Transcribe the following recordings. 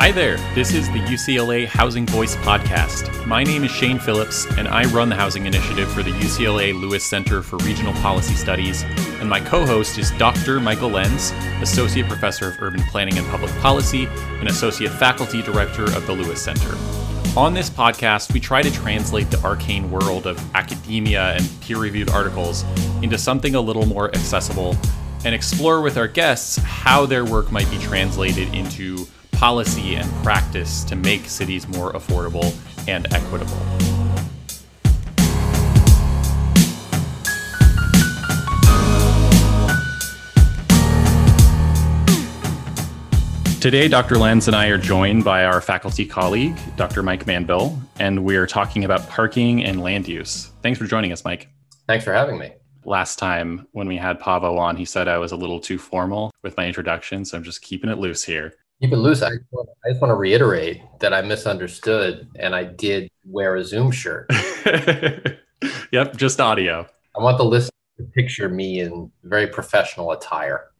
Hi there. This is the UCLA Housing Voice podcast. My name is Shane Phillips, and I run the housing initiative for the UCLA Lewis Center for Regional Policy Studies. And my co host is Dr. Michael Lens, Associate Professor of Urban Planning and Public Policy and Associate Faculty Director of the Lewis Center. On this podcast, we try to translate the arcane world of academia and peer reviewed articles into something a little more accessible and explore with our guests how their work might be translated into policy and practice to make cities more affordable and equitable. Today, Dr. Lens and I are joined by our faculty colleague, Dr. Mike Manville, and we're talking about parking and land use. Thanks for joining us, Mike. Thanks for having me. Last time when we had Paavo on, he said I was a little too formal with my introduction, so I'm just keeping it loose here. Keep it loose. I, I just want to reiterate that I misunderstood and I did wear a Zoom shirt. yep, just audio. I want the listener to picture me in very professional attire.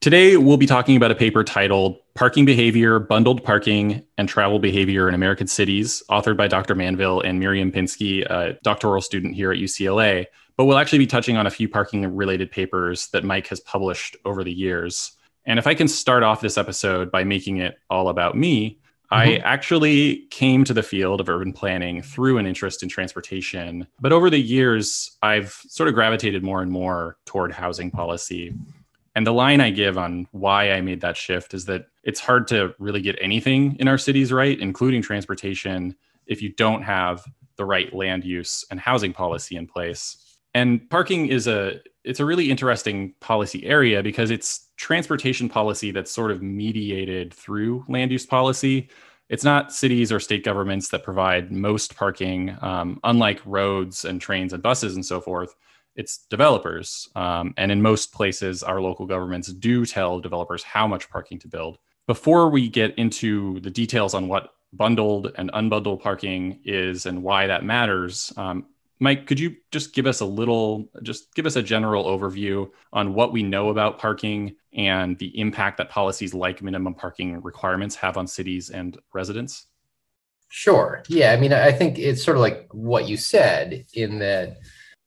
Today, we'll be talking about a paper titled Parking Behavior, Bundled Parking, and Travel Behavior in American Cities, authored by Dr. Manville and Miriam Pinski, a doctoral student here at UCLA. But we'll actually be touching on a few parking related papers that Mike has published over the years. And if I can start off this episode by making it all about me, mm-hmm. I actually came to the field of urban planning through an interest in transportation. But over the years, I've sort of gravitated more and more toward housing policy. And the line I give on why I made that shift is that it's hard to really get anything in our cities right, including transportation, if you don't have the right land use and housing policy in place. And parking is a it's a really interesting policy area because it's transportation policy that's sort of mediated through land use policy. It's not cities or state governments that provide most parking, um, unlike roads and trains and buses and so forth. It's developers. Um, and in most places, our local governments do tell developers how much parking to build. Before we get into the details on what bundled and unbundled parking is and why that matters, um, Mike, could you just give us a little, just give us a general overview on what we know about parking and the impact that policies like minimum parking requirements have on cities and residents? Sure. Yeah. I mean, I think it's sort of like what you said in that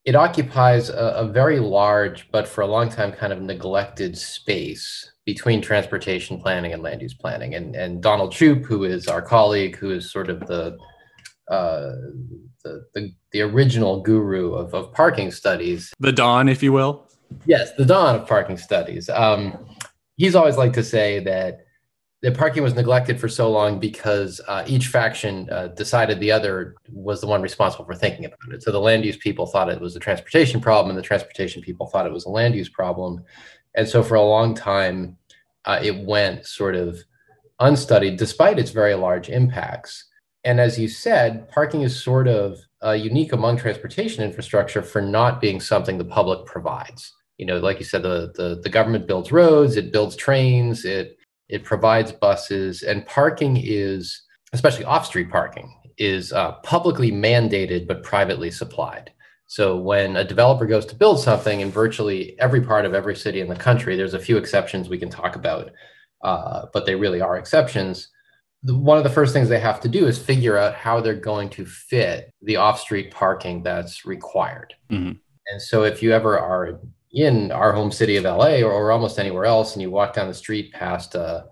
it occupies a, a very large, but for a long time, kind of neglected space between transportation planning and land use planning. And, and Donald Shoup, who is our colleague, who is sort of the uh, the, the, the original guru of, of parking studies. The Don, if you will. Yes, the Don of parking studies. Um, he's always liked to say that the parking was neglected for so long because uh, each faction uh, decided the other was the one responsible for thinking about it. So the land use people thought it was a transportation problem, and the transportation people thought it was a land use problem. And so for a long time, uh, it went sort of unstudied, despite its very large impacts. And as you said, parking is sort of uh, unique among transportation infrastructure for not being something the public provides. You know, like you said, the, the, the government builds roads, it builds trains, it, it provides buses, and parking is, especially off street parking, is uh, publicly mandated but privately supplied. So when a developer goes to build something in virtually every part of every city in the country, there's a few exceptions we can talk about, uh, but they really are exceptions the, one of the first things they have to do is figure out how they're going to fit the off-street parking that's required. Mm-hmm. And so if you ever are in our home city of LA or, or almost anywhere else, and you walk down the street past uh,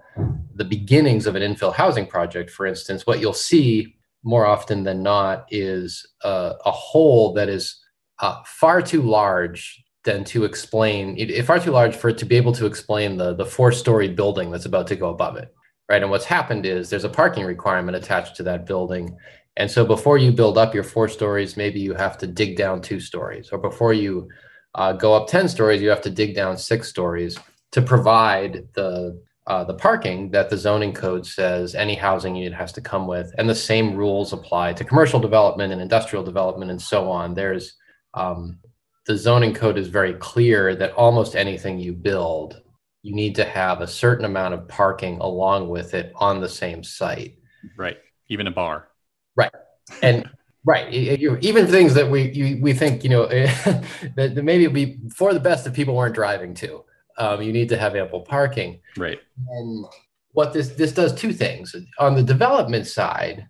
the beginnings of an infill housing project, for instance, what you'll see more often than not is uh, a hole that is uh, far too large than to explain it, far too large for it to be able to explain the the four story building that's about to go above it right? And what's happened is there's a parking requirement attached to that building. And so before you build up your four stories, maybe you have to dig down two stories, or before you uh, go up 10 stories, you have to dig down six stories to provide the uh, the parking that the zoning code says any housing unit has to come with, and the same rules apply to commercial development and industrial development and so on. There's um, the zoning code is very clear that almost anything you build you need to have a certain amount of parking along with it on the same site. Right. Even a bar. Right. And right. You, even things that we you, we think you know that maybe it'd be for the best if people weren't driving to, Um, you need to have ample parking. Right. And what this this does two things. On the development side,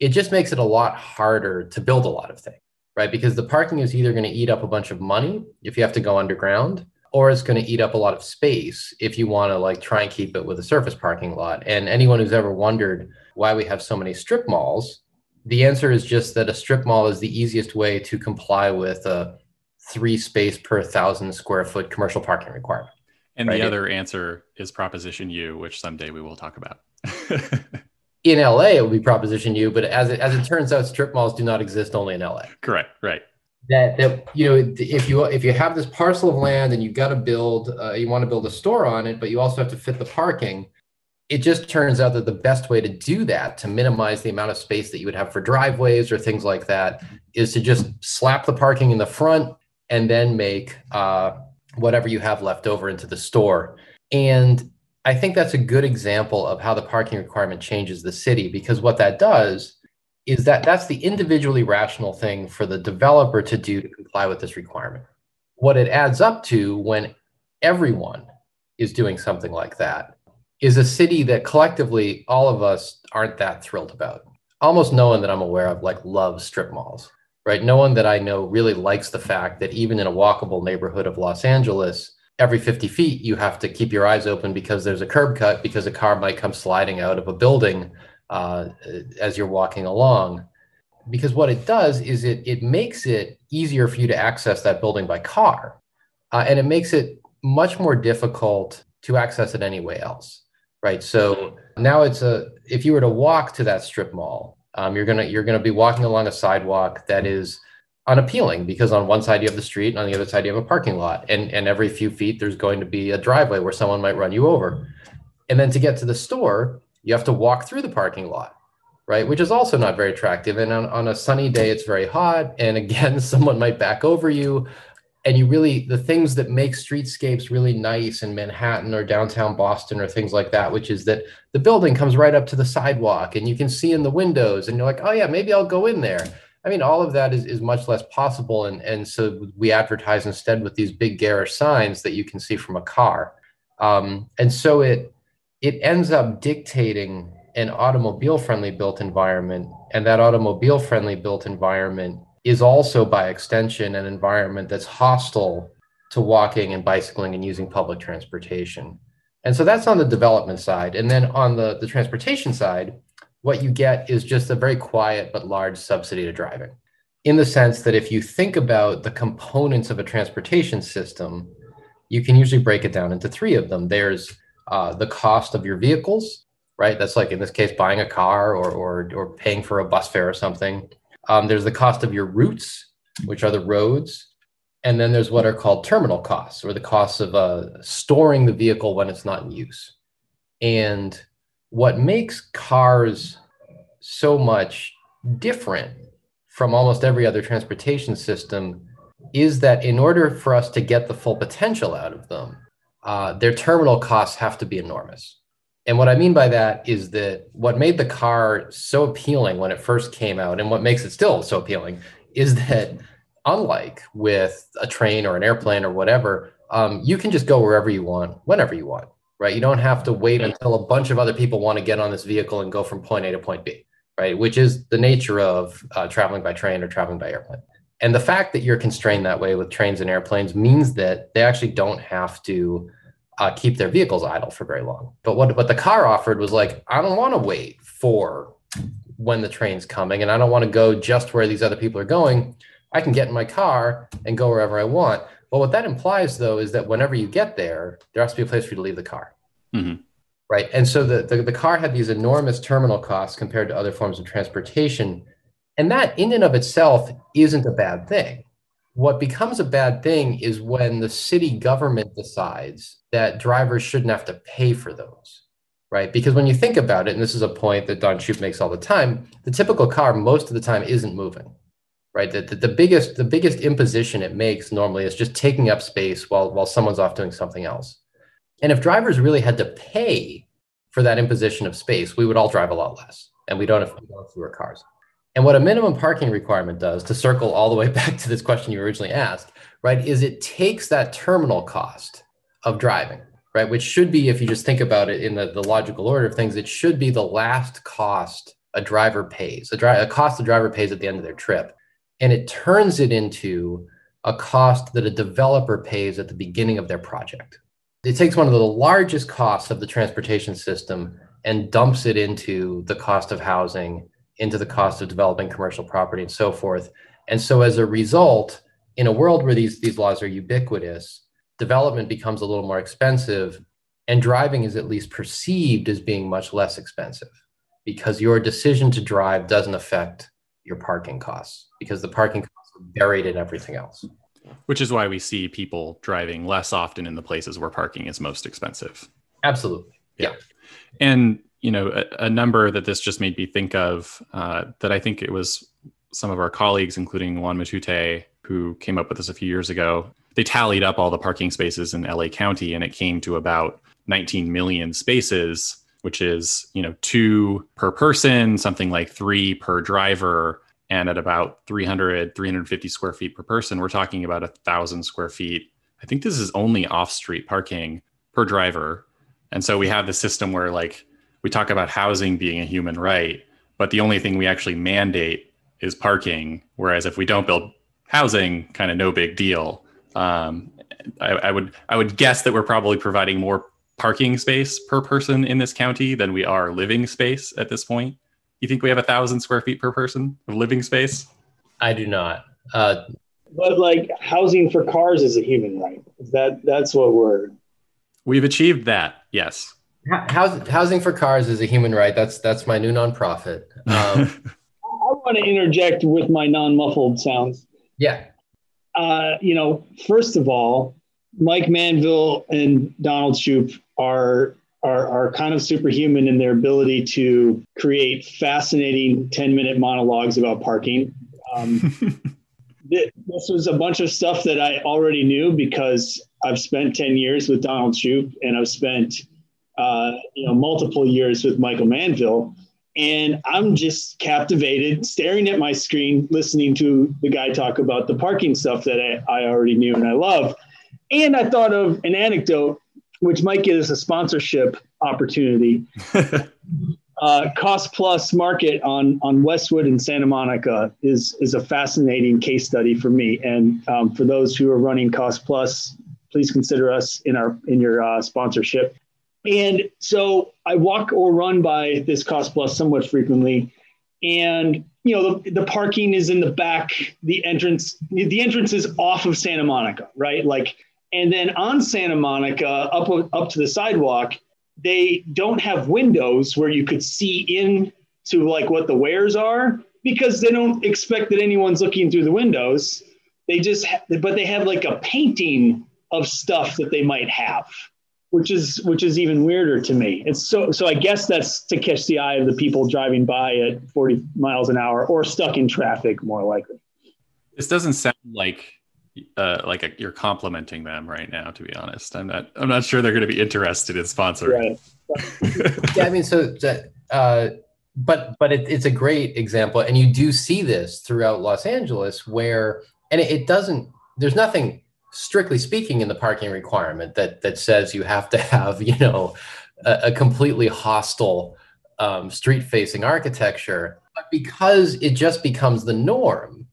it just makes it a lot harder to build a lot of things, right? Because the parking is either going to eat up a bunch of money if you have to go underground, or it's going to eat up a lot of space if you want to like try and keep it with a surface parking lot. And anyone who's ever wondered why we have so many strip malls, the answer is just that a strip mall is the easiest way to comply with a three space per thousand square foot commercial parking requirement. And right? the other answer is Proposition U, which someday we will talk about. in LA, it would be Proposition U, but as it, as it turns out, strip malls do not exist only in LA. Correct. Right. That, that you know if you if you have this parcel of land and you've got to build uh, you want to build a store on it but you also have to fit the parking it just turns out that the best way to do that to minimize the amount of space that you would have for driveways or things like that is to just slap the parking in the front and then make uh, whatever you have left over into the store. And I think that's a good example of how the parking requirement changes the city because what that does is that that's the individually rational thing for the developer to do to comply with this requirement. What it adds up to when everyone is doing something like that is a city that collectively all of us aren't that thrilled about. Almost no one that I'm aware of like loves strip malls, right? No one that I know really likes the fact that even in a walkable neighborhood of Los Angeles, every 50 feet you have to keep your eyes open because there's a curb cut because a car might come sliding out of a building uh, as you're walking along. Because what it does is it it makes it easier for you to access that building by car uh, and it makes it much more difficult to access it anyway else right? So now it's a if you were to walk to that strip mall um, you're gonna you're gonna be walking along a sidewalk that is unappealing because on one side you have the street and on the other side you have a parking lot and and every few feet there's going to be a driveway where someone might run you over. And then to get to the store you have to walk through the parking lot right? Which is also not very attractive. And on, on a sunny day it's very hot. And again someone might back over you. And you really the things that make streetscapes really nice in manhattan or downtown boston or things like that which is that the building comes right up to the sidewalk and you can see in the windows and you're like oh yeah maybe i'll go in there. I mean, all of that is, is much less possible. And, and so we advertise instead with these big garish signs that you can see from a car. Um, and so it, it ends up dictating an automobile friendly built environment. And that automobile friendly built environment is also, by extension, an environment that's hostile to walking and bicycling and using public transportation. And so that's on the development side. And then on the, the transportation side, what you get is just a very quiet but large subsidy to driving in the sense that if you think about the components of a transportation system, you can usually break it down into three of them. There's uh, the cost of your vehicles, right? That's like in this case, buying a car or, or, or paying for a bus fare or something. Um, there's the cost of your routes, which are the roads. And then there's what are called terminal costs or the costs of uh, storing the vehicle when it's not in use. And what makes cars so much different from almost every other transportation system is that in order for us to get the full potential out of them, uh, their terminal costs have to be enormous. And what I mean by that is that what made the car so appealing when it first came out, and what makes it still so appealing, is that unlike with a train or an airplane or whatever, um, you can just go wherever you want, whenever you want right? You don't have to wait until a bunch of other people want to get on this vehicle and go from point A to point B, right? Which is the nature of uh, traveling by train or traveling by airplane. And the fact that you're constrained that way with trains and airplanes means that they actually don't have to uh, keep their vehicles idle for very long. But what, what the car offered was like, I don't want to wait for when the train's coming and I don't want to go just where these other people are going. I can get in my car and go wherever I want. Well, what that implies, though, is that whenever you get there, there has to be a place for you to leave the car. Mm-hmm. Right. And so the, the, the car had these enormous terminal costs compared to other forms of transportation. And that, in and of itself, isn't a bad thing. What becomes a bad thing is when the city government decides that drivers shouldn't have to pay for those. Right. Because when you think about it, and this is a point that Don Shoup makes all the time, the typical car most of the time isn't moving right? The, the, the, biggest the biggest imposition it makes normally is just taking up space while while someone's off doing something else. And if drivers really had to pay for that imposition of space, we would all drive a lot less, and we don't have, we don't have fewer cars. And what a minimum parking requirement does, to circle all the way back to this question you originally asked, right, is it takes that terminal cost of driving, right? Which should be, if you just think about it in the, the logical order of things, it should be the last cost a driver pays, a, dri- a cost the driver pays at the end of their trip. And it turns it into a cost that a developer pays at the beginning of their project. It takes one of the largest costs of the transportation system and dumps it into the cost of housing, into the cost of developing commercial property, and so forth. And so, as a result, in a world where these, these laws are ubiquitous, development becomes a little more expensive, and driving is at least perceived as being much less expensive because your decision to drive doesn't affect your parking costs because the parking costs are buried in everything else. Which is why we see people driving less often in the places where parking is most expensive. Absolutely. Yeah. yeah. And, you know, a, a, number that this just made me think of uh, that I think it was some of our colleagues, including Juan Matute, who came up with this a few years ago. They tallied up all the parking spaces in LA County and it came to about 19 million spaces which is you know two per person something like three per driver and at about 300 350 square feet per person we're talking about a thousand square feet i think this is only off street parking per driver and so we have the system where like we talk about housing being a human right but the only thing we actually mandate is parking whereas if we don't build housing kind of no big deal um, I, I would i would guess that we're probably providing more parking space per person in this county than we are living space at this point. You think we have a thousand square feet per person of living space? I do not. Uh, but like housing for cars is a human right. That that's what we're. We've achieved that. Yes. Housing for cars is a human right. That's that's my new nonprofit. Um, I want to interject with my non-muffled sounds. Yeah. Uh, you know, first of all, Mike Manville and Donald Shoup are are, are kind of superhuman in their ability to create fascinating 10 minute monologues about parking. Um, this was a bunch of stuff that I already knew because I've spent 10 years with Donald Shoup and I've spent uh, you know multiple years with Michael Manville. And I'm just captivated, staring at my screen, listening to the guy talk about the parking stuff that I, I already knew and I love. And I thought of an anecdote which might get us a sponsorship opportunity. uh, Cost Plus Market on on Westwood and Santa Monica is is a fascinating case study for me. And um, for those who are running Cost Plus, please consider us in our in your uh, sponsorship. And so I walk or run by this Cost Plus somewhat frequently, and you know the, the parking is in the back. The entrance the entrance is off of Santa Monica, right? Like and then on Santa Monica, up up to the sidewalk, they don't have windows where you could see in to like what the wares are because they don't expect that anyone's looking through the windows. They just, ha- but they have like a painting of stuff that they might have, which is which is even weirder to me. It's so so. I guess that's to catch the eye of the people driving by at 40 miles an hour or stuck in traffic, more likely. This doesn't sound like uh, like a, you're complimenting them right now. To be honest, I'm not. I'm not sure they're going to be interested in sponsoring. Right. yeah, I mean, so, uh, but but it, it's a great example, and you do see this throughout Los Angeles, where and it, it doesn't. There's nothing strictly speaking in the parking requirement that that says you have to have you know a, a completely hostile um, street facing architecture, but because it just becomes the norm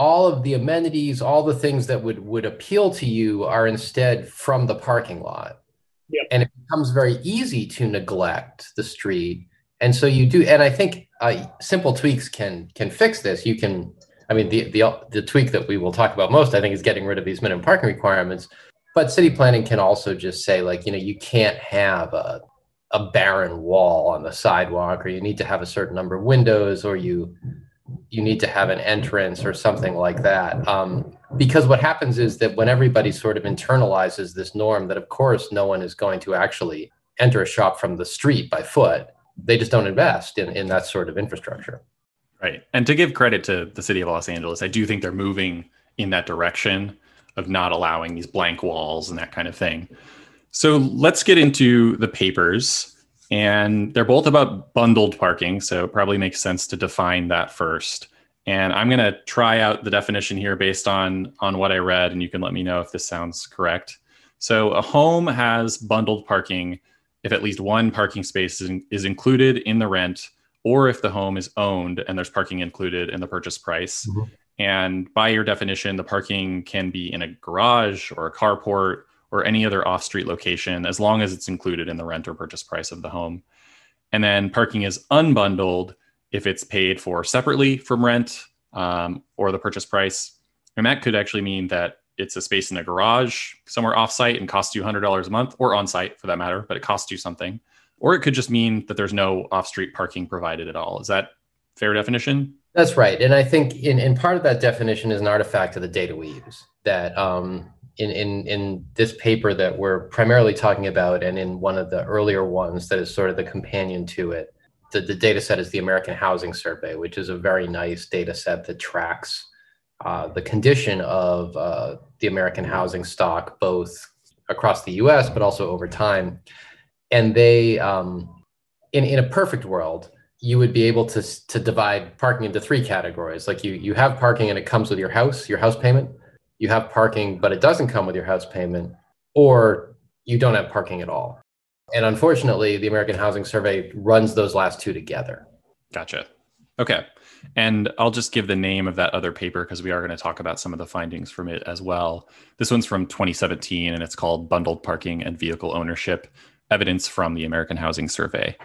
all of the amenities, all the things that would would appeal to you are instead from the parking lot. Yep. And it becomes very easy to neglect the street. And so you do, and I think uh, simple tweaks can can fix this. You can, I mean, the the the tweak that we will talk about most, I think, is getting rid of these minimum parking requirements. But city planning can also just say, like, you know, you can't have a a barren wall on the sidewalk, or you need to have a certain number of windows, or you you need to have an entrance or something like that. Um, because what happens is that when everybody sort of internalizes this norm, that of course no one is going to actually enter a shop from the street by foot, they just don't invest in, in that sort of infrastructure. Right. And to give credit to the city of Los Angeles, I do think they're moving in that direction of not allowing these blank walls and that kind of thing. So let's get into the papers and they're both about bundled parking. So it probably makes sense to define that first. And I'm going to try out the definition here based on on what I read, and you can let me know if this sounds correct. So a home has bundled parking if at least one parking space is, in, is included in the rent, or if the home is owned and there's parking included in the purchase price. Mm-hmm. And by your definition, the parking can be in a garage or a carport or any other off street location as long as it's included in the rent or purchase price of the home. And then parking is unbundled if it's paid for separately from rent um, or the purchase price. And that could actually mean that it's a space in a garage somewhere offsite and costs you $100 a month or on site for that matter, but it costs you something. Or it could just mean that there's no off street parking provided at all. Is that fair definition? That's right. And I think in, in part of that definition is an artifact of the data we use that um, in, in, in this paper that we're primarily talking about and in one of the earlier ones that is sort of the companion to it, the, the data set is the American Housing Survey, which is a very nice data set that tracks uh, the condition of uh, the American housing stock, both across the US, but also over time. And they, um, in, in a perfect world, you would be able to, to divide parking into three categories. Like you, you have parking and it comes with your house, your house payment. You have parking, but it doesn't come with your house payment, or you don't have parking at all. And unfortunately, the American Housing Survey runs those last two together. Gotcha. Okay. And I'll just give the name of that other paper because we are going to talk about some of the findings from it as well. This one's from 2017 and it's called Bundled Parking and Vehicle Ownership Evidence from the American Housing Survey.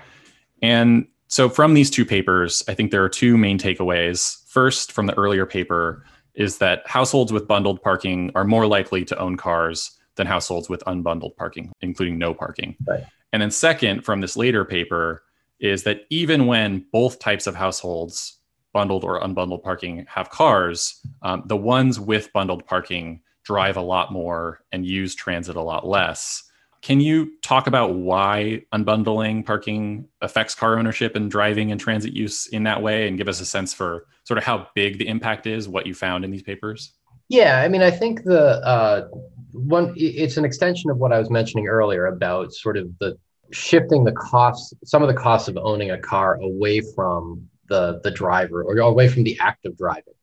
And so, from these two papers, I think there are two main takeaways. First, from the earlier paper, is that households with bundled parking are more likely to own cars than households with unbundled parking, including no parking. Right. And then, second, from this later paper, is that even when both types of households, bundled or unbundled parking, have cars, um, the ones with bundled parking drive a lot more and use transit a lot less. Can you talk about why unbundling parking affects car ownership and driving and transit use in that way and give us a sense for sort of how big the impact is, what you found in these papers? Yeah, I mean, I think the uh, one, it's an extension of what I was mentioning earlier about sort of the shifting the costs, some of the costs of owning a car away from the, the driver or away from the act of driving.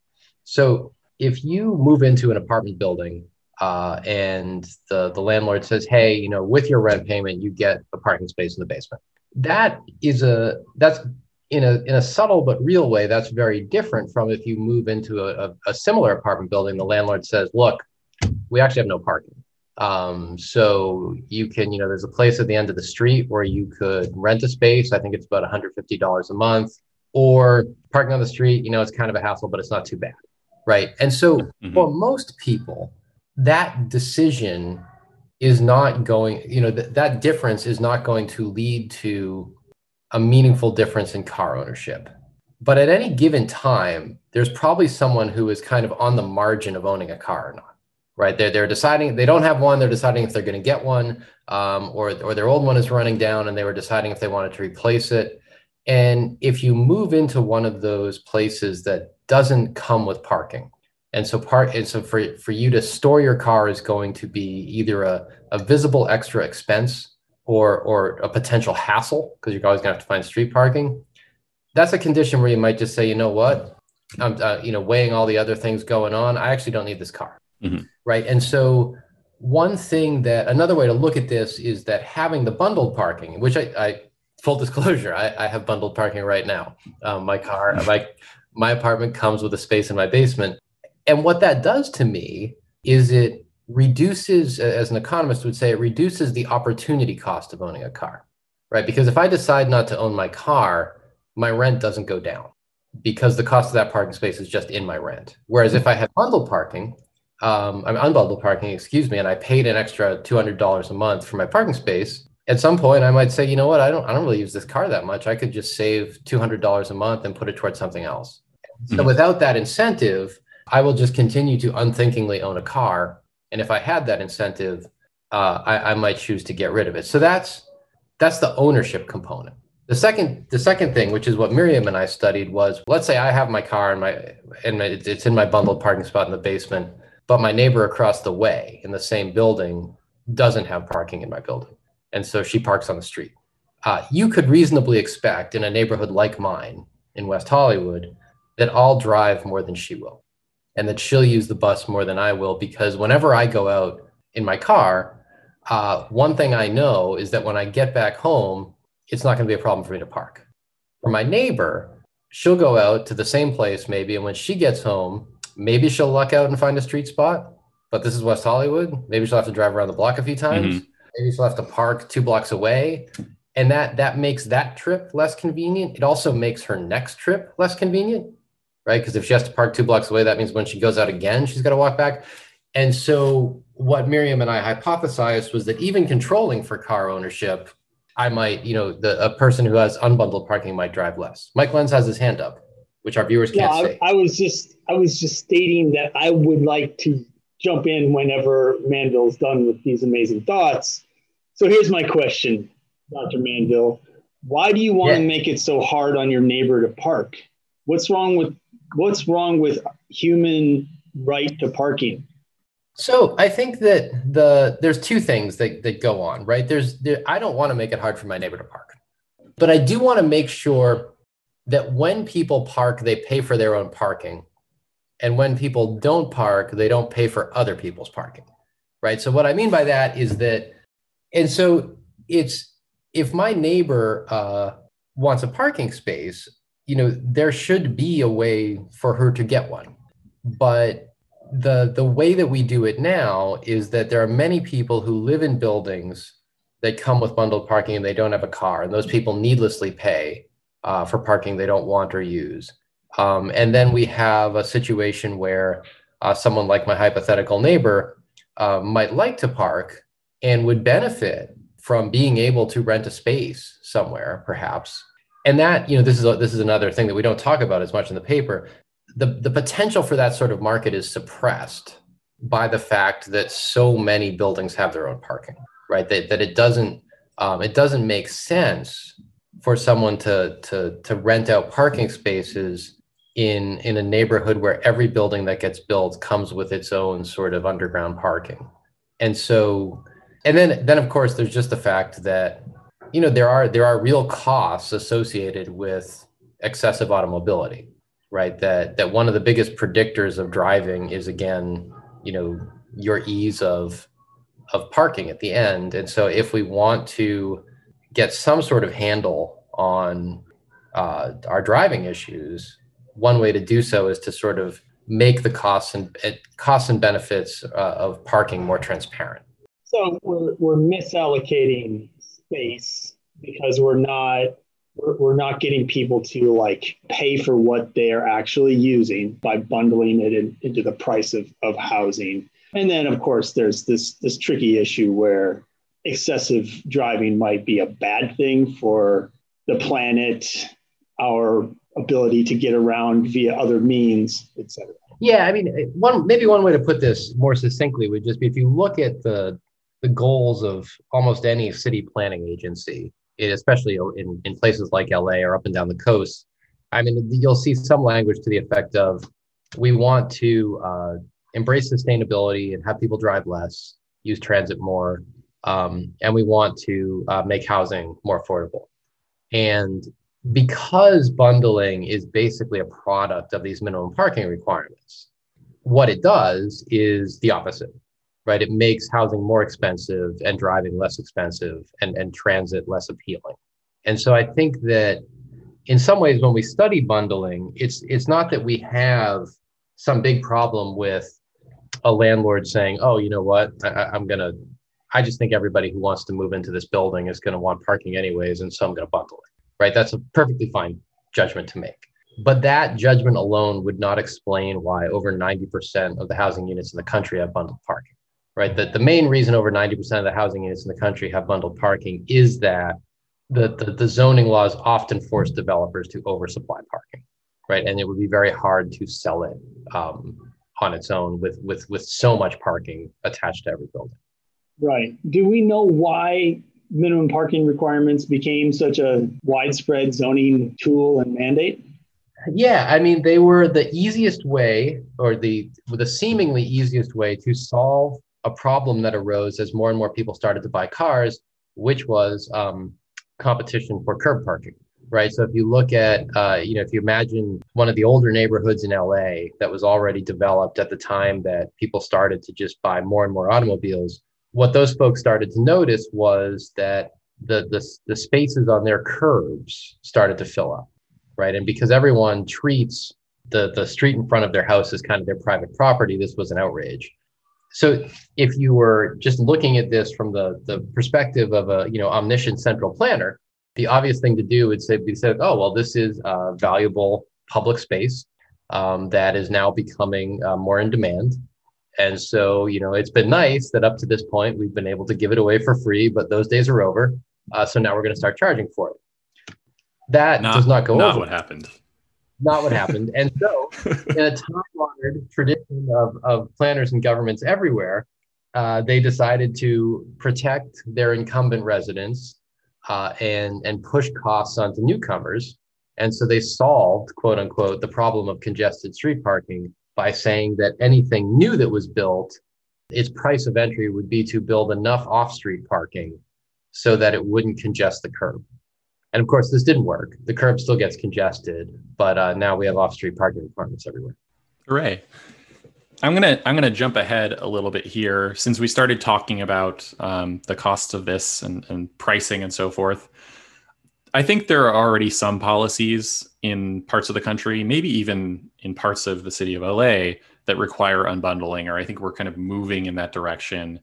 So if you move into an apartment building uh, and the, the landlord says, hey, you know, with your rent payment, you get a parking space in the basement. That is a, that's in a, in a subtle but real way, that's very different from if you move into a, a, a similar apartment building, the landlord says, look, we actually have no parking. Um, so you can, you know, there's a place at the end of the street where you could rent a space. I think it's about $150 a month or parking on the street, you know, it's kind of a hassle, but it's not too bad. Right. And so mm-hmm. for most people, that decision is not going, you know, th- that difference is not going to lead to a meaningful difference in car ownership. But at any given time, there's probably someone who is kind of on the margin of owning a car or not, right? They're, they're deciding, they don't have one, they're deciding if they're going to get one, um, or, or their old one is running down and they were deciding if they wanted to replace it. And if you move into one of those places that doesn't come with parking, and so part and so for, for you to store your car is going to be either a, a visible extra expense or or a potential hassle because you're always going to have to find street parking. That's a condition where you might just say, you know what, I'm uh, you know weighing all the other things going on. I actually don't need this car, mm-hmm. right? And so one thing that another way to look at this is that having the bundled parking, which I, I full disclosure, I, I, have bundled parking right now. Um, my car, my my apartment comes with a space in my basement. And what that does to me is it reduces, as an economist would say, it reduces the opportunity cost of owning a car, right? Because if I decide not to own my car, my rent doesn't go down because the cost of that parking space is just in my rent. Whereas if I have bundled parking, um, I'm unbundled parking, excuse me, and I paid an extra $200 a month for my parking space, at some point I might say, you know what, I don't, I don't really use this car that much. I could just save $200 a month and put it towards something else. Mm-hmm. So without that incentive, I will just continue to unthinkingly own a car. And if I had that incentive, uh, I, I might choose to get rid of it. So that's that's the ownership component. The second the second thing, which is what Miriam and I studied, was let's say I have my car and my and it's in my bundled parking spot in the basement, but my neighbor across the way in the same building doesn't have parking in my building, and so she parks on the street. Uh, you could reasonably expect in a neighborhood like mine in West Hollywood that I'll drive more than she will and that she'll use the bus more than I will because whenever I go out in my car, uh, one thing I know is that when I get back home, it's not going to be a problem for me to park. For my neighbor, she'll go out to the same place maybe, and when she gets home, maybe she'll luck out and find a street spot. But this is West Hollywood. Maybe she'll have to drive around the block a few times. Mm-hmm. Maybe she'll have to park two blocks away, and that that makes that trip less convenient. It also makes her next trip less convenient, right? Because if she has to park two blocks away, that means when she goes out again, she's got to walk back. And so, what Miriam and I hypothesized was that even controlling for car ownership, I might, you know, the a person who has unbundled parking might drive less. Mike Lens has his hand up, which our viewers can't yeah, see. I, I was just, I was just stating that I would like to jump in whenever Manville's done with these amazing thoughts. So here's my question, Dr. Manville. Why do you want yeah. to make it so hard on your neighbor to park? What's wrong with what's wrong with human right to parking? So I think that the there's two things that, that go on, right? There's there, I don't want to make it hard for my neighbor to park, but I do want to make sure that when people park, they pay for their own parking, and when people don't park, they don't pay for other people's parking, right? So what I mean by that is that, and so it's if my neighbor uh, wants a parking space, you know, there should be a way for her to get one, but the the way that we do it now is that there are many people who live in buildings that come with bundled parking and they don't have a car, and those people needlessly pay uh, for parking they don't want or use. Um, and then we have a situation where uh, someone like my hypothetical neighbor uh, might like to park and would benefit from being able to rent a space somewhere, perhaps. And that, you know, this is a, this is another thing that we don't talk about as much in the paper the, the potential for that sort of market is suppressed by the fact that so many buildings have their own parking, right? That, that it doesn't um, it doesn't make sense for someone to to to rent out parking spaces in in a neighborhood where every building that gets built comes with its own sort of underground parking. And so and then then of course there's just the fact that you know there are there are real costs associated with excessive automobility right? That that one of the biggest predictors of driving is again, you know, your ease of of parking at the end. And so if we want to get some sort of handle on uh, our driving issues, one way to do so is to sort of make the costs and costs and benefits uh, of parking more transparent. So we're, we're misallocating space because we're not we're, we're not getting people to like pay for what they are actually using by bundling it in, into the price of, of housing. And then of course there's this this tricky issue where excessive driving might be a bad thing for the planet, our ability to get around via other means, etc. Yeah, I mean, one maybe one way to put this more succinctly would just be if you look at the the goals of almost any city planning agency, especially in, in places like LA or up and down the coast, I mean, you'll see some language to the effect of we want to uh, embrace sustainability and have people drive less, use transit more, um, and we want to uh, make housing more affordable. And because bundling is basically a product of these minimum parking requirements, what it does is the opposite right? It makes housing more expensive and driving less expensive and, and transit less appealing. And so I think that in some ways, when we study bundling, it's it's not that we have some big problem with a landlord saying, "Oh, you know what? I, I'm gonna. I just think everybody who wants to move into this building is going to want parking anyways, and so I'm going to bundle it." Right? That's a perfectly fine judgment to make. But that judgment alone would not explain why over 90% of the housing units in the country have bundled parking right? That the main reason over 90% of the housing units in the country have bundled parking is that the, the, the zoning laws often force developers to oversupply parking, right? And it would be very hard to sell it um, on its own with, with, with so much parking attached to every building. Right. Do we know why minimum parking requirements became such a widespread zoning tool and mandate? Yeah, I mean, they were the easiest way, or the the seemingly easiest way to solve a problem that arose as more and more people started to buy cars, which was um, competition for curb parking. Right. So if you look at, uh, you know, if you imagine one of the older neighborhoods in LA that was already developed at the time that people started to just buy more and more automobiles, what those folks started to notice was that the, the, the spaces on their curbs started to fill up, right? And because everyone treats the, the street in front of their house as kind of their private property, this was an outrage. So if you were just looking at this from the, the perspective of a you know omniscient central planner, the obvious thing to do would say be said, oh well, this is a valuable public space um, that is now becoming uh, more in demand. And so, you know, it's been nice that up to this point we've been able to give it away for free, but those days are over. Uh, so now we're going to start charging for it. That not, does not go not over. what happened. Not what happened. And so, in a time honored tradition of, of planners and governments everywhere, uh, they decided to protect their incumbent residents uh, and, and push costs onto newcomers. And so they solved, quote unquote, the problem of congested street parking by saying that anything new that was built, its price of entry would be to build enough off street parking so that it wouldn't congest the curb. And of course, this didn't work. The curb still gets congested, but uh, now we have off-street parking requirements everywhere. Hooray! I'm gonna I'm gonna jump ahead a little bit here since we started talking about um, the cost of this and, and pricing and so forth. I think there are already some policies in parts of the country, maybe even in parts of the city of LA, that require unbundling, or I think we're kind of moving in that direction.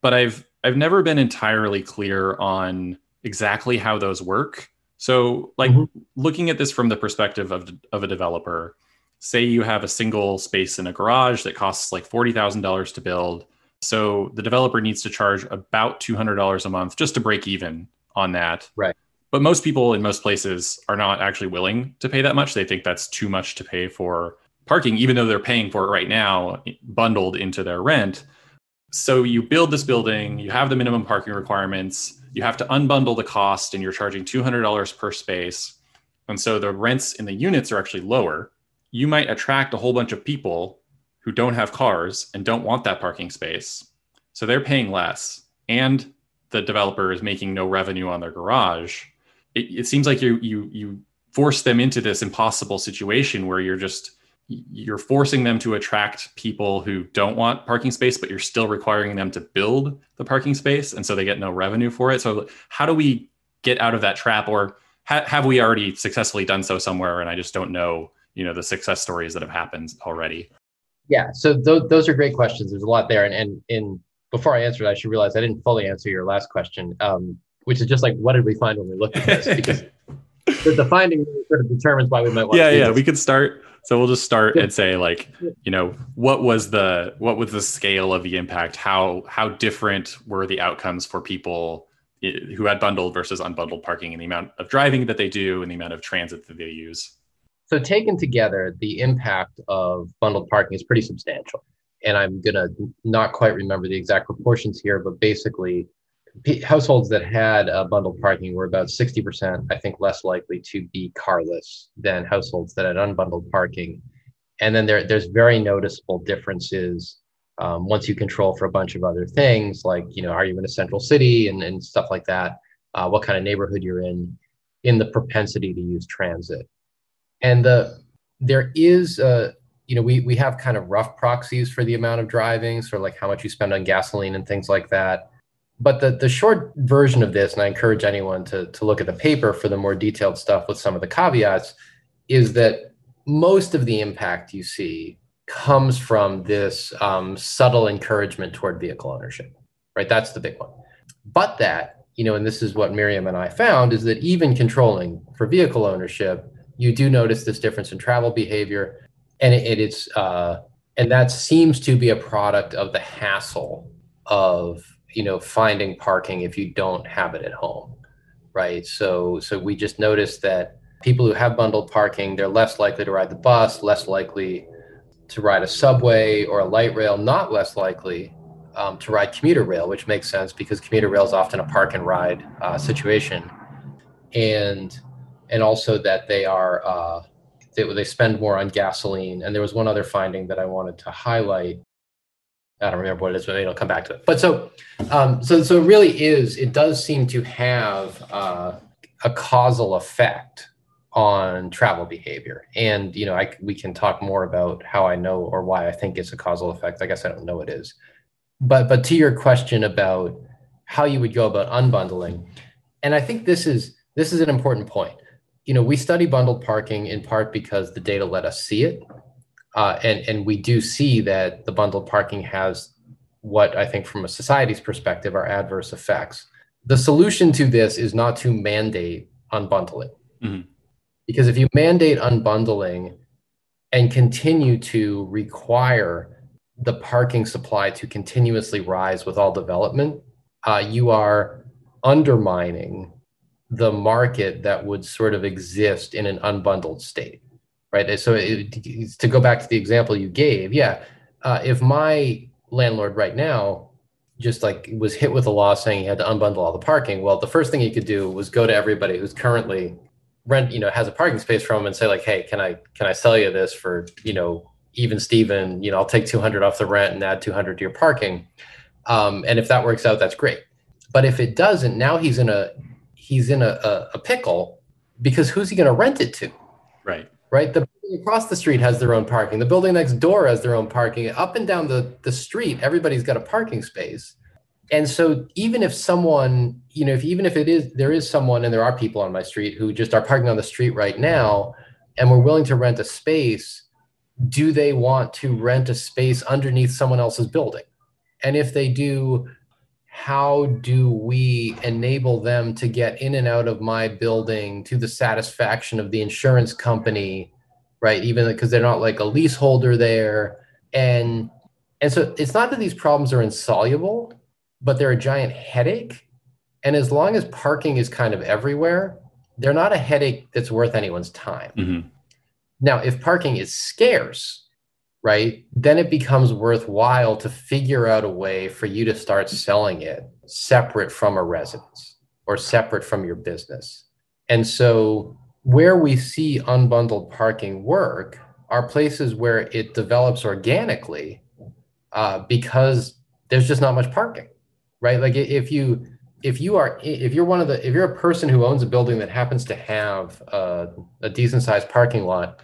But I've I've never been entirely clear on exactly how those work. So, like mm-hmm. looking at this from the perspective of, of a developer, say you have a single space in a garage that costs like $40,000 to build. So, the developer needs to charge about $200 a month just to break even on that. Right. But most people in most places are not actually willing to pay that much. They think that's too much to pay for parking, even though they're paying for it right now, bundled into their rent. So, you build this building, you have the minimum parking requirements you have to unbundle the cost and you're charging $200 per space. And so the rents in the units are actually lower. You might attract a whole bunch of people who don't have cars and don't want that parking space. So they're paying less and the developer is making no revenue on their garage. It, it seems like you you you force them into this impossible situation where you're just you're forcing them to attract people who don't want parking space, but you're still requiring them to build the parking space, and so they get no revenue for it. So, how do we get out of that trap, or ha- have we already successfully done so somewhere, and I just don't know, you know, the success stories that have happened already? Yeah, so th- those are great questions. There's a lot there, and and in before I answer it, I should realize I didn't fully answer your last question, um, which is just like, what did we find when we looked at this? Because the, the finding sort of determines why we might want. Yeah, yeah, this. we could start so we'll just start and say like, you know, what was the what was the scale of the impact? How how different were the outcomes for people who had bundled versus unbundled parking and the amount of driving that they do and the amount of transit that they use? So taken together, the impact of bundled parking is pretty substantial. And I'm gonna not quite remember the exact proportions here, but basically households that had uh, bundled parking were about 60%, I think, less likely to be carless than households that had unbundled parking. And then there, there's very noticeable differences um, once you control for a bunch of other things, like, you know, are you in a central city and, and stuff like that? Uh, what kind of neighborhood you're in, in the propensity to use transit. And the there is, a, you know, we, we have kind of rough proxies for the amount of driving, sort of like how much you spend on gasoline and things like that but the, the short version of this, and I encourage anyone to, to look at the paper for the more detailed stuff with some of the caveats, is that most of the impact you see comes from this um, subtle encouragement toward vehicle ownership, right? That's the big one. But that, you know, and this is what Miriam and I found, is that even controlling for vehicle ownership, you do notice this difference in travel behavior. And it, it is, uh, and that seems to be a product of the hassle of you know finding parking if you don't have it at home right? So so we just noticed that people who have bundled parking they're less likely to ride the bus less likely to ride a subway or a light rail not less likely um, to ride commuter rail which makes sense because commuter rail is often a park and ride uh, situation. And and also that they are uh, they, they spend more on gasoline. And there was one other finding that i wanted to highlight I don't remember what it is, but it'll come back to it. But so, um, so, so it really is. It does seem to have uh, a causal effect on travel behavior, and you know, I we can talk more about how I know or why I think it's a causal effect. I guess I don't know it is, but but to your question about how you would go about unbundling, and I think this is this is an important point. You know, we study bundled parking in part because the data let us see it, uh, and and we do see that the bundled parking has what I think from a society's perspective are adverse effects. The solution to this is not to mandate unbundling. Mm-hmm. Because if you mandate unbundling and continue to require the parking supply to continuously rise with all development, uh, you are undermining the market that would sort of exist in an unbundled state, right? So it, to go back to the example you gave, yeah, uh, if my landlord right now just like was hit with a law saying he had to unbundle all the parking, well, the first thing he could do was go to everybody who's currently rent, you know, has a parking space from him and say like, hey, can I can I sell you this for you know even Steven, you know, I'll take 200 off the rent and add 200 to your parking. Um, and if that works out, that's great. But if it doesn't, now he's in a he's in a, a, a pickle because who's he going to rent it to? Right. Right. The across the street has their own parking. The building next door has their own parking. Up and down the, the street, everybody's got a parking space. And so even if someone, you know, if even if it is there is someone and there are people on my street who just are parking on the street right now and we're willing to rent a space, do they want to rent a space underneath someone else's building? And if they do, how do we enable them to get in and out of my building to the satisfaction of the insurance company right? Even because they're not like a leaseholder there, and and so it's not that these problems are insoluble, but they're a giant headache. And as long as parking is kind of everywhere, they're not a headache that's worth anyone's time. Mm-hmm. Now, if parking is scarce, right, then it becomes worthwhile to figure out a way for you to start selling it separate from a residence or separate from your business. And so where we see unbundled parking work are places where it develops organically uh, because there's just not much parking right like if you if you are if you're one of the if you're a person who owns a building that happens to have a, a decent sized parking lot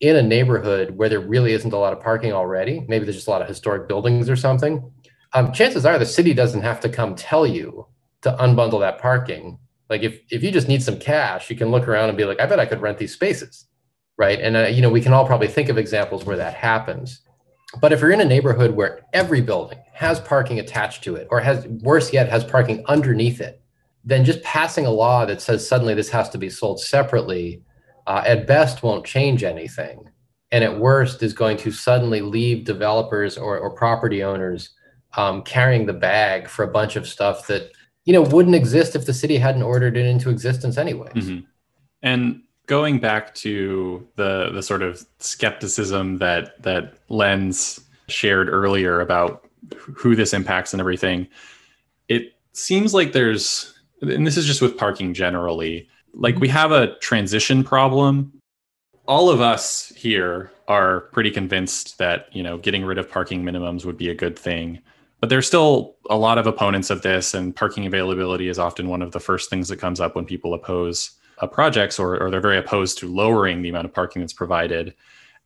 in a neighborhood where there really isn't a lot of parking already maybe there's just a lot of historic buildings or something um, chances are the city doesn't have to come tell you to unbundle that parking like if if you just need some cash, you can look around and be like, I bet I could rent these spaces, right? And uh, you know, we can all probably think of examples where that happens. But if you're in a neighborhood where every building has parking attached to it, or has worse yet, has parking underneath it, then just passing a law that says suddenly this has to be sold separately, uh, at best won't change anything, and at worst is going to suddenly leave developers or, or property owners um, carrying the bag for a bunch of stuff that you know wouldn't exist if the city hadn't ordered it into existence anyways mm-hmm. and going back to the the sort of skepticism that that Lens shared earlier about who this impacts and everything it seems like there's and this is just with parking generally like we have a transition problem all of us here are pretty convinced that you know getting rid of parking minimums would be a good thing but there's still a lot of opponents of this, and parking availability is often one of the first things that comes up when people oppose uh, projects or, or they're very opposed to lowering the amount of parking that's provided.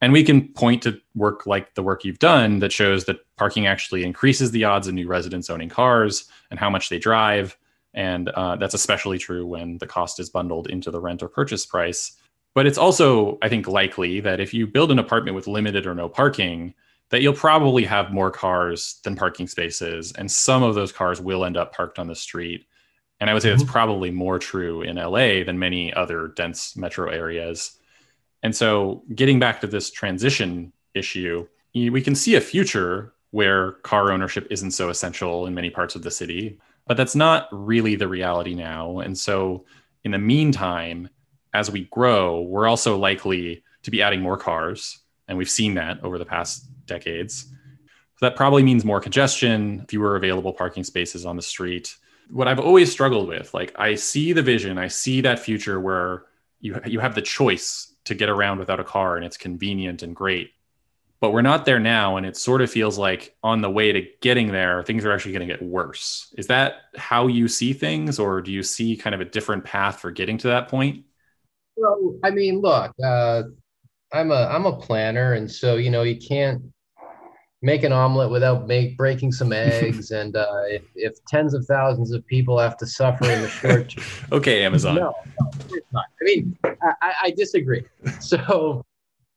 And we can point to work like the work you've done that shows that parking actually increases the odds of new residents owning cars and how much they drive. And uh, that's especially true when the cost is bundled into the rent or purchase price. But it's also, I think, likely that if you build an apartment with limited or no parking, that you'll probably have more cars than parking spaces, and some of those cars will end up parked on the street. And I would say mm-hmm. that's probably more true in LA than many other dense metro areas. And so, getting back to this transition issue, we can see a future where car ownership isn't so essential in many parts of the city, but that's not really the reality now. And so, in the meantime, as we grow, we're also likely to be adding more cars. And we've seen that over the past decades. So that probably means more congestion, fewer available parking spaces on the street. What I've always struggled with, like I see the vision, I see that future where you you have the choice to get around without a car and it's convenient and great. But we're not there now and it sort of feels like on the way to getting there things are actually going to get worse. Is that how you see things or do you see kind of a different path for getting to that point? Well, I mean, look, uh, I'm a I'm a planner, and so you know you can't make an omelet without make breaking some eggs and uh, if, if tens of thousands of people have to suffer in the short term okay amazon no, no not i mean I, I disagree so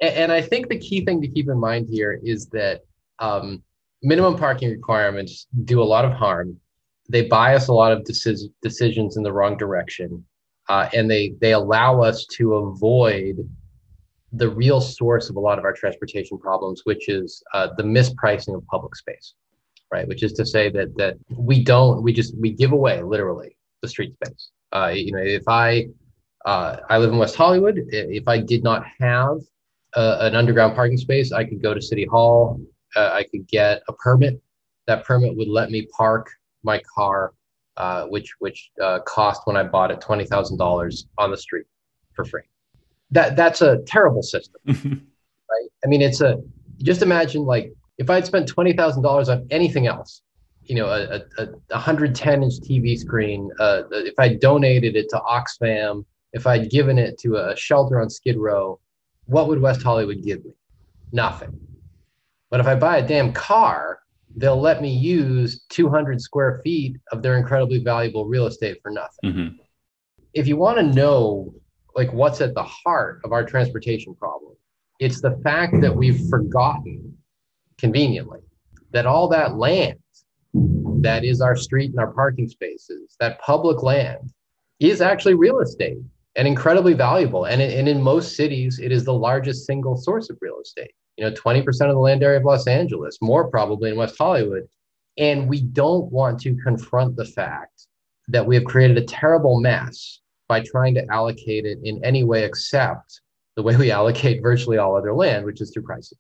and i think the key thing to keep in mind here is that um, minimum parking requirements do a lot of harm they bias a lot of decis- decisions in the wrong direction uh, and they they allow us to avoid the real source of a lot of our transportation problems, which is uh, the mispricing of public space, right? Which is to say that that we don't, we just we give away literally the street space. Uh, you know, if I uh, I live in West Hollywood, if I did not have a, an underground parking space, I could go to City Hall. Uh, I could get a permit. That permit would let me park my car, uh, which which uh, cost when I bought it twenty thousand dollars on the street for free that that's a terrible system, right? I mean, it's a just imagine like if I'd spent twenty thousand dollars on anything else, you know, a, a, a 110 inch TV screen, uh, if I donated it to Oxfam, if I'd given it to a shelter on Skid Row, what would West Hollywood give me? Nothing. But if I buy a damn car, they'll let me use 200 square feet of their incredibly valuable real estate for nothing. Mm-hmm. If you want to know like what's at the heart of our transportation problem. It's the fact that we've forgotten conveniently that all that land that is our street and our parking spaces, that public land is actually real estate and incredibly valuable. And, and in most cities, it is the largest single source of real estate. You know, 20% of the land area of Los Angeles, more probably in West Hollywood. And we don't want to confront the fact that we have created a terrible mess by trying to allocate it in any way except the way we allocate virtually all other land, which is through prices.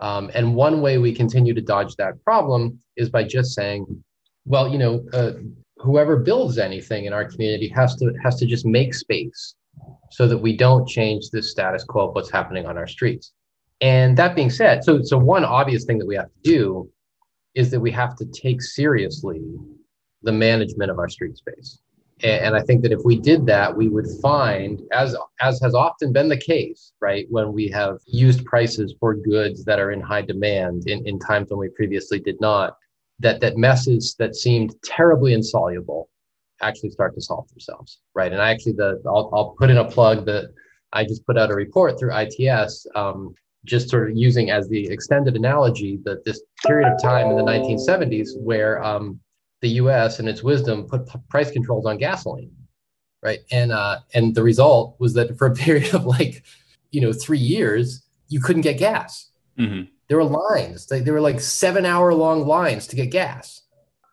Um, and one way we continue to dodge that problem is by just saying, well, you know, uh, whoever builds anything in our community has to has to just make space so that we don't change the status quo of what's happening on our streets. And that being said, so so one obvious thing that we have to do is that we have to take seriously the management of our street space. And I think that if we did that, we would find, as as has often been the case, right, when we have used prices for goods that are in high demand in, in times when we previously did not, that that messes that seemed terribly insoluble actually start to solve themselves, right? And I actually the I'll, I'll put in a plug that I just put out a report through ITS, um, just sort of using as the extended analogy that this period of time in the 1970s where um, the U.S. and its wisdom put p- price controls on gasoline, right? And uh, and the result was that for a period of like, you know, three years, you couldn't get gas. Mm-hmm. There were lines. They, there were like seven hour long lines to get gas,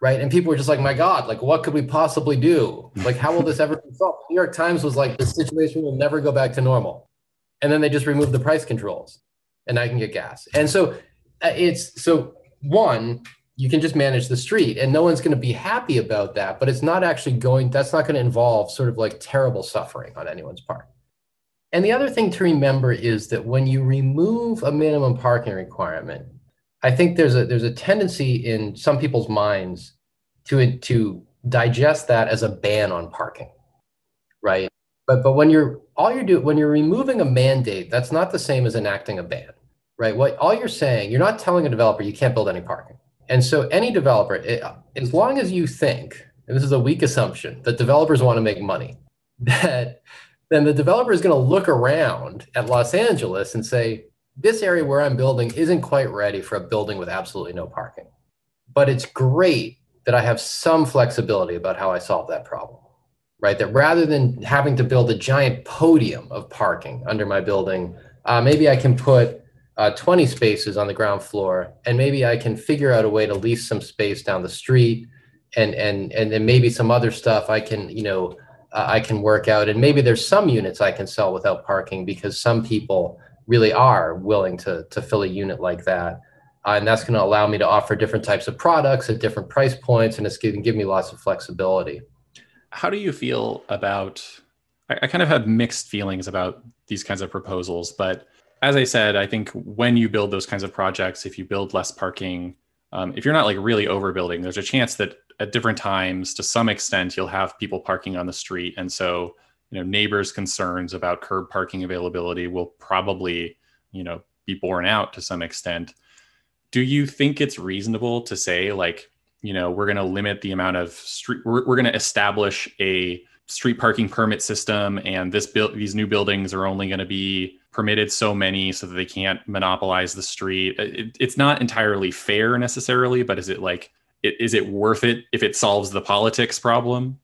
right? And people were just like, "My God, like, what could we possibly do? Like, how will this ever be solved?" New York Times was like, "The situation will never go back to normal," and then they just removed the price controls, and I can get gas. And so uh, it's so one you can just manage the street and no one's going to be happy about that but it's not actually going that's not going to involve sort of like terrible suffering on anyone's part and the other thing to remember is that when you remove a minimum parking requirement i think there's a there's a tendency in some people's minds to to digest that as a ban on parking right? But but when you're all you're doing when you're removing a mandate that's not the same as enacting a ban right? What all you're saying you're not telling a developer you can't build any parking. And so, any developer, it, as long as you think, and this is a weak assumption, that developers want to make money, that then the developer is going to look around at Los Angeles and say, this area where I'm building isn't quite ready for a building with absolutely no parking. But it's great that I have some flexibility about how I solve that problem, right? That rather than having to build a giant podium of parking under my building, uh, maybe I can put uh, 20 spaces on the ground floor and maybe i can figure out a way to lease some space down the street and and and then maybe some other stuff i can you know i can work out. And maybe there's some units i can sell without parking because some people really are willing to to fill a unit like that. Uh, and that's going to allow me to offer different types of products at different price points and it's going to give me lots of flexibility. How do you feel about I, I kind of have mixed feelings about these kinds of proposals but as I said, I think when you build those kinds of projects, if you build less parking, um, if you're not like really overbuilding, there's a chance that at different times, to some extent, you'll have people parking on the street, and so you know neighbors' concerns about curb parking availability will probably you know be borne out to some extent. do you think it's reasonable to say like you know we're going to limit the amount of street we're, we're going to establish a street parking permit system and this build these new buildings are only going to be permitted so many so that they can't monopolize the street it, it's not entirely fair necessarily but is it like it, is it worth it if it solves the politics problem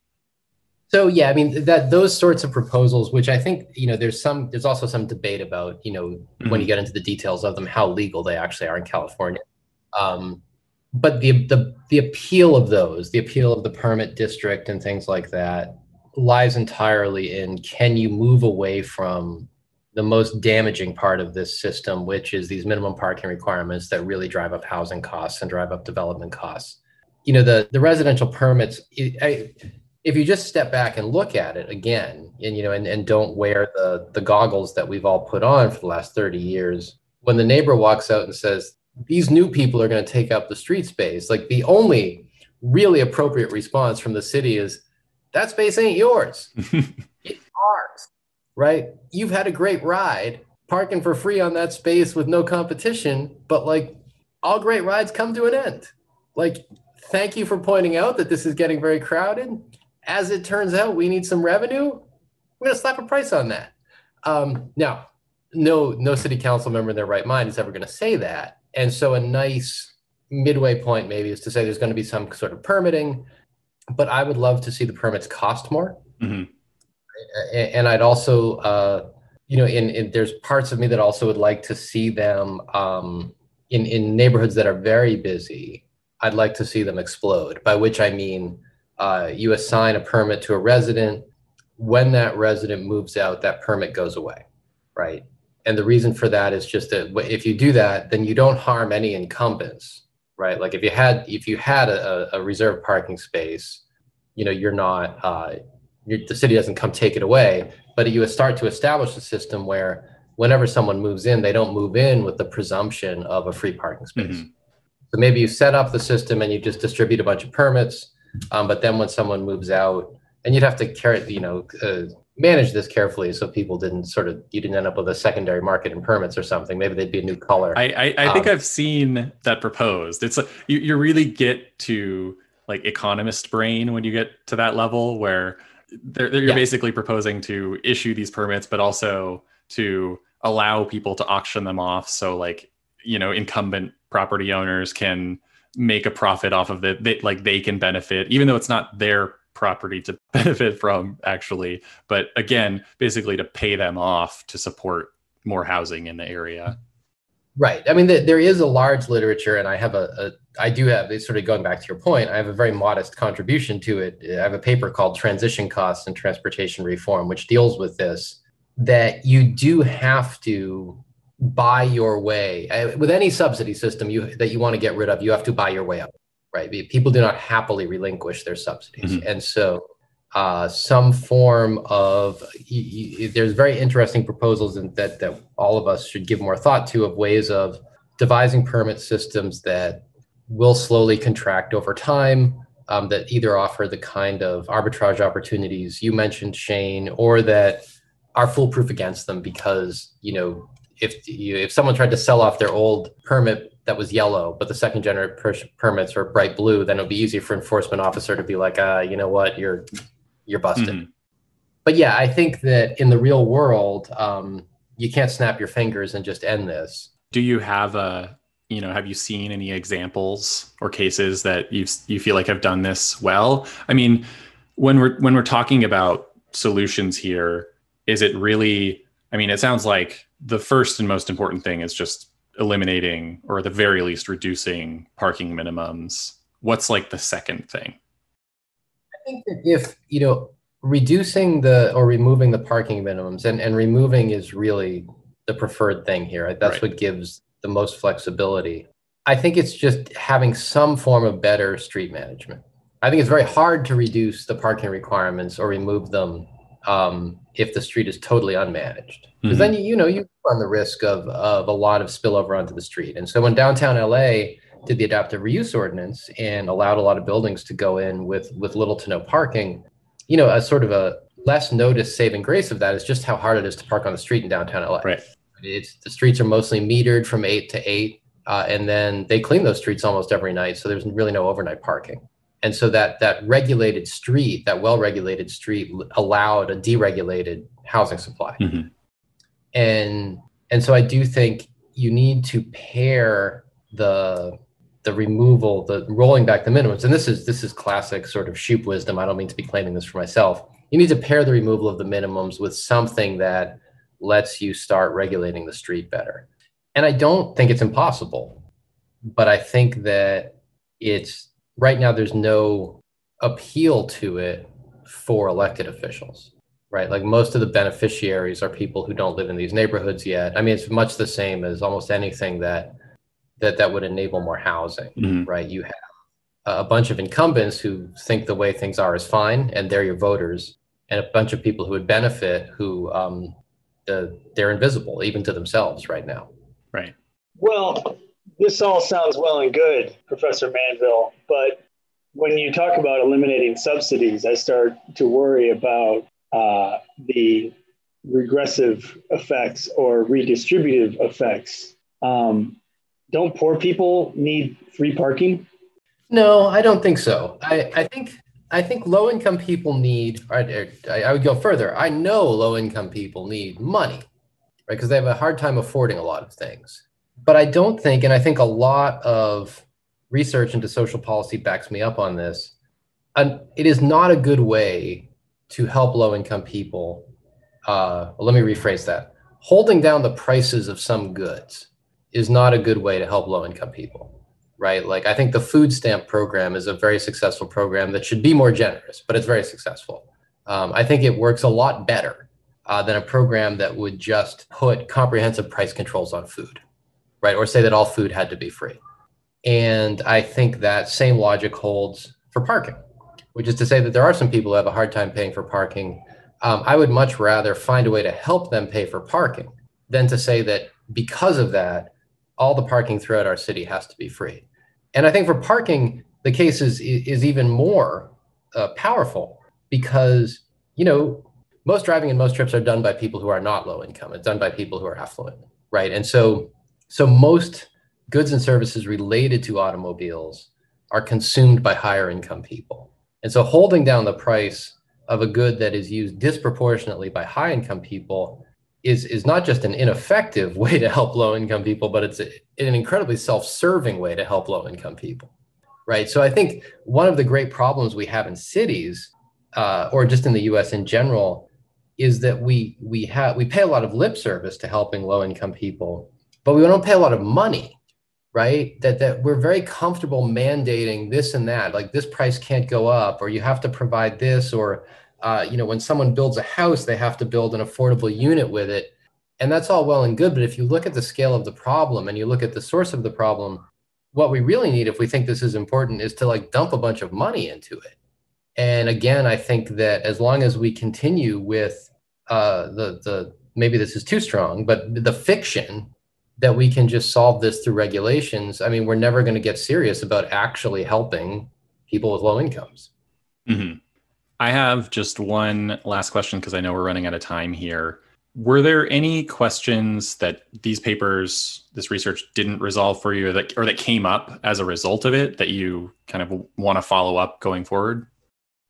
so yeah i mean that those sorts of proposals which i think you know there's some there's also some debate about you know mm-hmm. when you get into the details of them how legal they actually are in california um, but the, the the appeal of those the appeal of the permit district and things like that lies entirely in can you move away from the most damaging part of this system, which is these minimum parking requirements that really drive up housing costs and drive up development costs. You know, the the residential permits. I, if you just step back and look at it again, and you know, and, and don't wear the the goggles that we've all put on for the last thirty years, when the neighbor walks out and says these new people are going to take up the street space, like the only really appropriate response from the city is that space ain't yours. it's ours, right? You've had a great ride parking for free on that space with no competition, but like all great rides come to an end. Like, thank you for pointing out that this is getting very crowded. As it turns out, we need some revenue. We're going to slap a price on that. Um, now, no, no city council member in their right mind is ever going to say that. And so, a nice midway point maybe is to say there's going to be some sort of permitting but I would love to see the permits cost more. Mm-hmm. And I'd also, uh, you know, in, in, there's parts of me that also would like to see them um, in in neighborhoods that are very busy. I'd like to see them explode. By which I mean, uh, you assign a permit to a resident. When that resident moves out, that permit goes away, right? And the reason for that is just that if you do that, then you don't harm any incumbents right? Like if you had if you had a, a reserved parking space, you know, you're not uh, you're, the city doesn't come take it away, but you start to establish a system where whenever someone moves in, they don't move in with the presumption of a free parking space. Mm-hmm. So maybe you set up the system and you just distribute a bunch of permits, um, but then when someone moves out, and you'd have to carry, you know, uh, manage this carefully so people didn't sort of you didn't end up with a secondary market in permits or something. Maybe they'd be a new color. I i, I um, think i've seen that proposed. It's like you, you really get to like economist brain when you get to that level where they're, they're, you're yeah. basically proposing to issue these permits but also to allow people to auction them off. So like you know incumbent property owners can make a profit off of it they, like they can benefit even though it's not their property to benefit from actually. But again basically to pay them off to support more housing in the area. Right. I mean the, there is a large literature and i have a, a i do have sort of going back to your point i have a very modest contribution to it. I have a paper called transition costs and transportation reform which deals with this that you do have to buy your way with any subsidy system you that you want to get rid of you have to buy your way up right? People do not happily relinquish their subsidies. Mm-hmm. And so uh, some form of there's very interesting proposals in, that that all of us should give more thought to of ways of devising permit systems that will slowly contract over time um, that either offer the kind of arbitrage opportunities you mentioned shane or that are foolproof against them because you know if you, if someone tried to sell off their old permit that was yellow, but the second generation per- permits are bright blue, then it'll be easy for enforcement officer to be like, uh, you know what, you're you're busted. Mm-hmm. But yeah, I think that in the real world, um, you can't snap your fingers and just end this. Do you have a you know have you seen any examples or cases that you you feel like have done this well? I mean, when we're when we're talking about solutions here, is it really? I mean, it sounds like the first and most important thing is just eliminating or at the very least reducing parking minimums what's like the second thing i think that if you know reducing the or removing the parking minimums and and removing is really the preferred thing here right? that's right. what gives the most flexibility i think it's just having some form of better street management i think it's very hard to reduce the parking requirements or remove them um, if the street is totally unmanaged because mm-hmm. then you, you know you run the risk of of a lot of spillover onto the street and so when downtown la did the adaptive reuse ordinance and allowed a lot of buildings to go in with with little to no parking you know a sort of a less noticed saving grace of that is just how hard it is to park on the street in downtown la right it's the streets are mostly metered from eight to eight uh, and then they clean those streets almost every night. So there's really no overnight parking. And so that that regulated street, that well-regulated street, allowed a deregulated housing supply. Mm-hmm. And and so I do think you need to pair the the removal, the rolling back the minimums, and this is this is classic sort of Shoup wisdom. I don't mean to be claiming this for myself. You need to pair the removal of the minimums with something that lets you start regulating the street better. And I don't think it's impossible, but I think that it's right now there's no appeal to it for elected officials right? Like most of the beneficiaries are people who don't live in these neighborhoods yet. I mean it's much the same as almost anything that that that would enable more housing mm-hmm. right? You have a bunch of incumbents who think the way things are is fine and they're your voters and a bunch of people who would benefit who um, the, they're invisible even to themselves right now. Right. Well this all sounds well and good professor manville but when you talk about eliminating subsidies i start to worry about uh, the regressive effects or redistributive effects um, don't poor people need free parking? No, I don't think so. I, I think I think low income people need. I, I would go further. I know low income people need money, right? Because they have a hard time affording a lot of things. But I don't think, and I think a lot of research into social policy backs me up on this. It is not a good way to help low income people. Uh, well, let me rephrase that. Holding down the prices of some goods is not a good way to help low income people right like i think the food stamp program is a very successful program that should be more generous but it's very successful um, i think it works a lot better uh, than a program that would just put comprehensive price controls on food right or say that all food had to be free and i think that same logic holds for parking which is to say that there are some people who have a hard time paying for parking um, i would much rather find a way to help them pay for parking than to say that because of that all the parking throughout our city has to be free. And I think for parking, the case is is even more uh, powerful because you know most driving and most trips are done by people who are not low income. It's done by people who are affluent, right? And so so most goods and services related to automobiles are consumed by higher income people. And so holding down the price of a good that is used disproportionately by high income people is is not just an ineffective way to help low income people, but it's a, an incredibly self serving way to help low income people, right? So I think one of the great problems we have in cities, uh, or just in the U.S. in general, is that we we have we pay a lot of lip service to helping low income people, but we don't pay a lot of money, right? That that we're very comfortable mandating this and that, like this price can't go up, or you have to provide this, or uh, you know, when someone builds a house, they have to build an affordable unit with it. And that's all well and good. But if you look at the scale of the problem and you look at the source of the problem, what we really need, if we think this is important, is to like dump a bunch of money into it. And again, I think that as long as we continue with uh, the the maybe this is too strong, but the fiction that we can just solve this through regulations, I mean, we're never going to get serious about actually helping people with low incomes. Mm-hmm. I have just one last question because I know we're running out of time here. Were there any questions that these papers, this research didn't resolve for you or that, or that came up as a result of it that you kind of want to follow up going forward?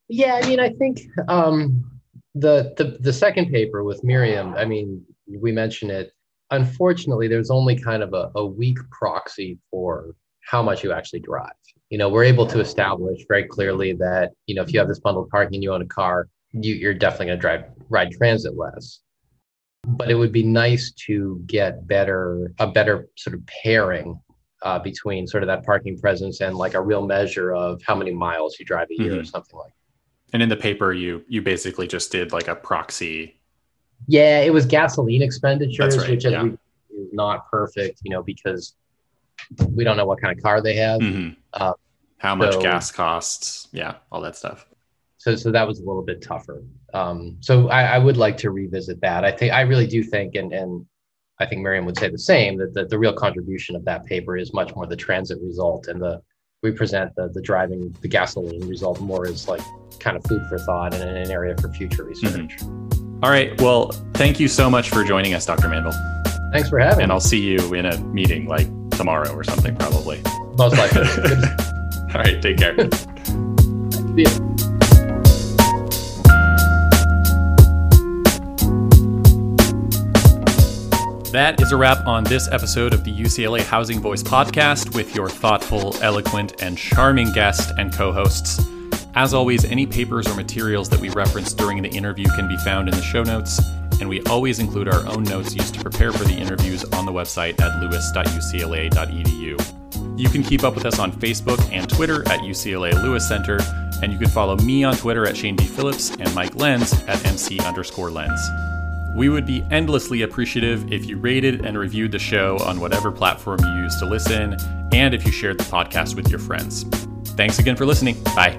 Yeah, I mean, I think um, the, the the second paper with Miriam, I mean, we mentioned it. Unfortunately, there's only kind of a, a weak proxy for how much you actually drive you know, we're able to establish very clearly that, you know, if you have this bundled parking and you own a car, you, you're definitely going to drive ride transit less. But it would be nice to get better, a better sort of pairing uh, between sort of that parking presence and like a real measure of how many miles you drive a year mm-hmm. or something like. That. And in the paper, you you basically just did like a proxy. Yeah, it was gasoline expenditures, right, which yeah. is not perfect, you know, because we don't know what kind of car they have. Mm-hmm. Uh, How much so, gas costs? Yeah, all that stuff. So, so that was a little bit tougher. Um, so I, I, would like to revisit that. I think I really do think, and and I think Miriam would say the same that the, the real contribution of that paper is much more the transit result, and the we present the the driving the gasoline result more as like kind of food for thought and an area for future research. Mm-hmm. All right. Well, thank you so much for joining us, Dr. Mandel. Thanks for having. And I'll see you in a meeting like tomorrow or something, probably. Most likely. All right, take care. see you. That is a wrap on this episode of the UCLA Housing Voice podcast with your thoughtful, eloquent, and charming guest and co hosts. As always, any papers or materials that we reference during the interview can be found in the show notes, and we always include our own notes used to prepare for the interviews on the website at lewis.ucla.edu. You can keep up with us on Facebook and Twitter at UCLA Lewis Center, and you can follow me on Twitter at Shane D. Phillips and Mike Lens at MC underscore Lens. We would be endlessly appreciative if you rated and reviewed the show on whatever platform you use to listen, and if you shared the podcast with your friends. Thanks again for listening. Bye.